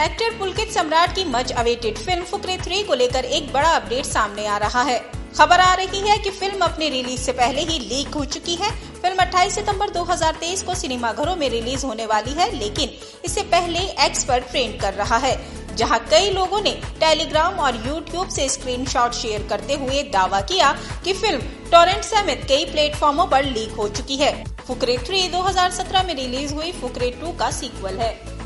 Actor Pulkit Samrat की much awaited film Fukrey three को लेकर एक बड़ा अपडेट सामने आ रहा है। खबर आ रही है कि फ़िल्म अपने रिलीज़ से पहले ही लीक हो चुकी है। फ़िल्म 28 सितंबर 2023 को सिनेमाघरों में रिलीज़ होने वाली है, लेकिन इससे पहले एक्स पर ट्रेंड कर रहा है, जहाँ कई लोगों ने टेलीग्राम और यूट्यूब से स्क्रीनशॉट शेयर करते हुए दावा किया कि फ़िल्म टोरेंट समेत कई प्लेटफॉर्मों पर लीक हो चुकी है। फुकरे थ्री 2017 में रिलीज़ हुई फुकरे टू का सीक्वल है।